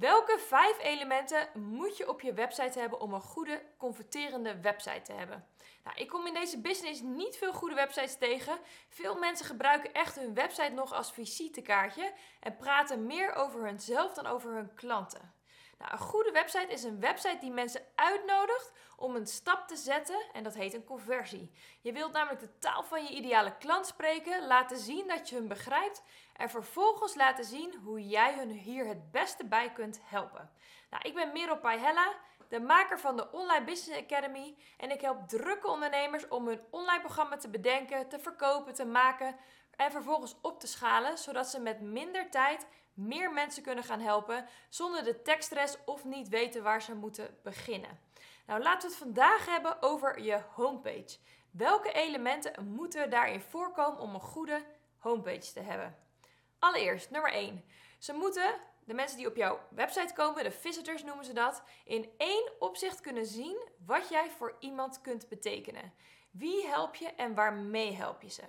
Welke vijf elementen moet je op je website hebben om een goede, converterende website te hebben? Nou, ik kom in deze business niet veel goede websites tegen. Veel mensen gebruiken echt hun website nog als visitekaartje en praten meer over hunzelf dan over hun klanten. Nou, een goede website is een website die mensen uitnodigt om een stap te zetten en dat heet een conversie. Je wilt namelijk de taal van je ideale klant spreken, laten zien dat je hun begrijpt en vervolgens laten zien hoe jij hun hier het beste bij kunt helpen. Nou, ik ben Merel Paihella, de maker van de Online Business Academy en ik help drukke ondernemers om hun online programma te bedenken, te verkopen, te maken en vervolgens op te schalen, zodat ze met minder tijd meer mensen kunnen gaan helpen zonder de tekststress of niet weten waar ze moeten beginnen. Nou, laten we het vandaag hebben over je homepage. Welke elementen moeten daarin voorkomen om een goede homepage te hebben? Allereerst, nummer 1. Ze moeten, de mensen die op jouw website komen, de visitors noemen ze dat, in één opzicht kunnen zien wat jij voor iemand kunt betekenen. Wie help je en waarmee help je ze?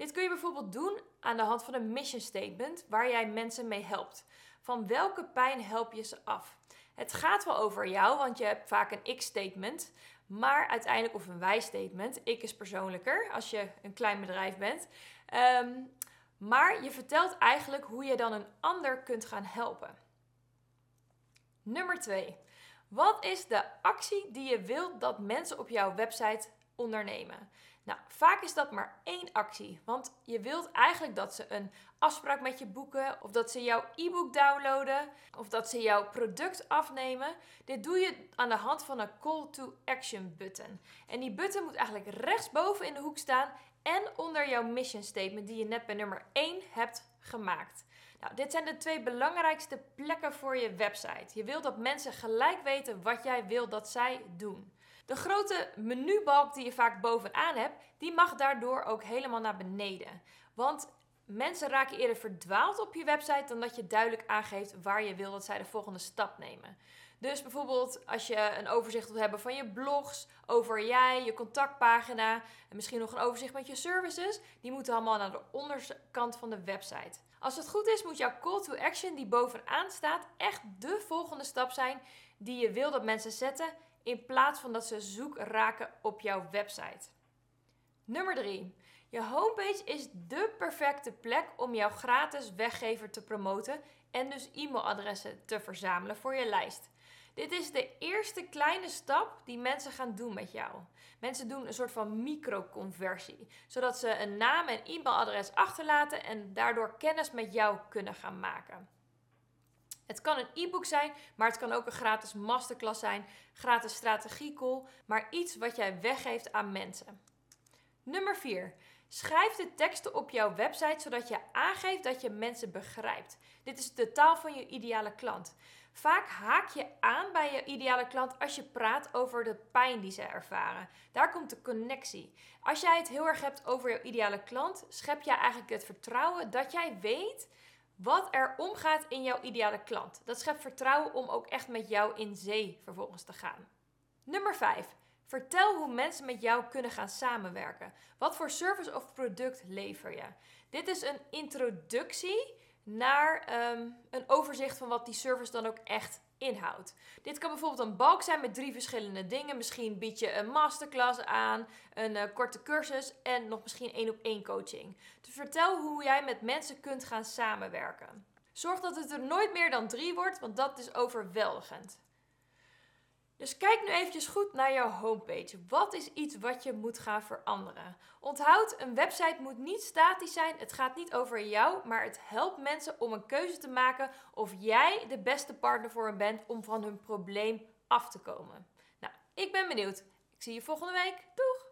Dit kun je bijvoorbeeld doen aan de hand van een mission statement waar jij mensen mee helpt. Van welke pijn help je ze af? Het gaat wel over jou, want je hebt vaak een ik-statement, maar uiteindelijk of een wij-statement. Ik is persoonlijker als je een klein bedrijf bent. Ehm, maar je vertelt eigenlijk hoe je dan een ander kunt gaan helpen. Nummer 2. Wat is de actie die je wilt dat mensen op jouw website ondernemen? Nou, vaak is dat maar één actie. Want je wilt eigenlijk dat ze een afspraak met je boeken, of dat ze jouw e-book downloaden, of dat ze jouw product afnemen. Dit doe je aan de hand van een call to action button. En die button moet eigenlijk rechtsboven in de hoek staan en onder jouw mission statement die je net bij nummer 1 hebt gemaakt. Nou, dit zijn de twee belangrijkste plekken voor je website. Je wilt dat mensen gelijk weten wat jij wil dat zij doen. De grote menubalk die je vaak bovenaan hebt, die mag daardoor ook helemaal naar beneden. Want mensen raken eerder verdwaald op je website dan dat je duidelijk aangeeft waar je wil dat zij de volgende stap nemen. Dus bijvoorbeeld als je een overzicht wilt hebben van je blogs, over jij, je contactpagina en misschien nog een overzicht met je services, die moeten allemaal naar de onderkant van de website. Als het goed is, moet jouw call to action die bovenaan staat echt de volgende stap zijn die je wil dat mensen zetten in plaats van dat ze zoek raken op jouw website. Nummer 3. Je homepage is de perfecte plek om jouw gratis weggever te promoten en dus e-mailadressen te verzamelen voor je lijst. Dit is de eerste kleine stap die mensen gaan doen met jou. Mensen doen een soort van microconversie, zodat ze een naam en e-mailadres achterlaten en daardoor kennis met jou kunnen gaan maken. Het kan een e-book zijn, maar het kan ook een gratis masterclass zijn, gratis strategiecall, maar iets wat jij weggeeft aan mensen. Nummer 4. Schrijf de teksten op jouw website zodat je aangeeft dat je mensen begrijpt. Dit is de taal van je ideale klant. Vaak haak je aan bij je ideale klant als je praat over de pijn die ze ervaren. Daar komt de connectie. Als jij het heel erg hebt over je ideale klant, schep jij eigenlijk het vertrouwen dat jij weet wat er omgaat in jouw ideale klant. Dat schept vertrouwen om ook echt met jou in zee vervolgens te gaan. Nummer 5. Vertel hoe mensen met jou kunnen gaan samenwerken. Wat voor service of product lever je? Dit is een introductie naar ehm, een overzicht van wat die service dan ook echt inhoudt. Dit kan bijvoorbeeld een balk zijn met drie verschillende dingen. Misschien bied je een masterclass aan, een uh, korte cursus en nog misschien één op één coaching. Dus vertel hoe jij met mensen kunt gaan samenwerken. Zorg dat het er nooit meer dan drie wordt, want dat is overweldigend. Dus kijk nu eventjes goed naar jouw homepage. Wat is iets wat je moet gaan veranderen? Onthoud, een website moet niet statisch zijn. Het gaat niet over jou, maar het helpt mensen om een keuze te maken of jij de beste partner voor hen bent om van hun probleem af te komen. Nou, ik ben benieuwd. Ik zie je volgende week. Doeg!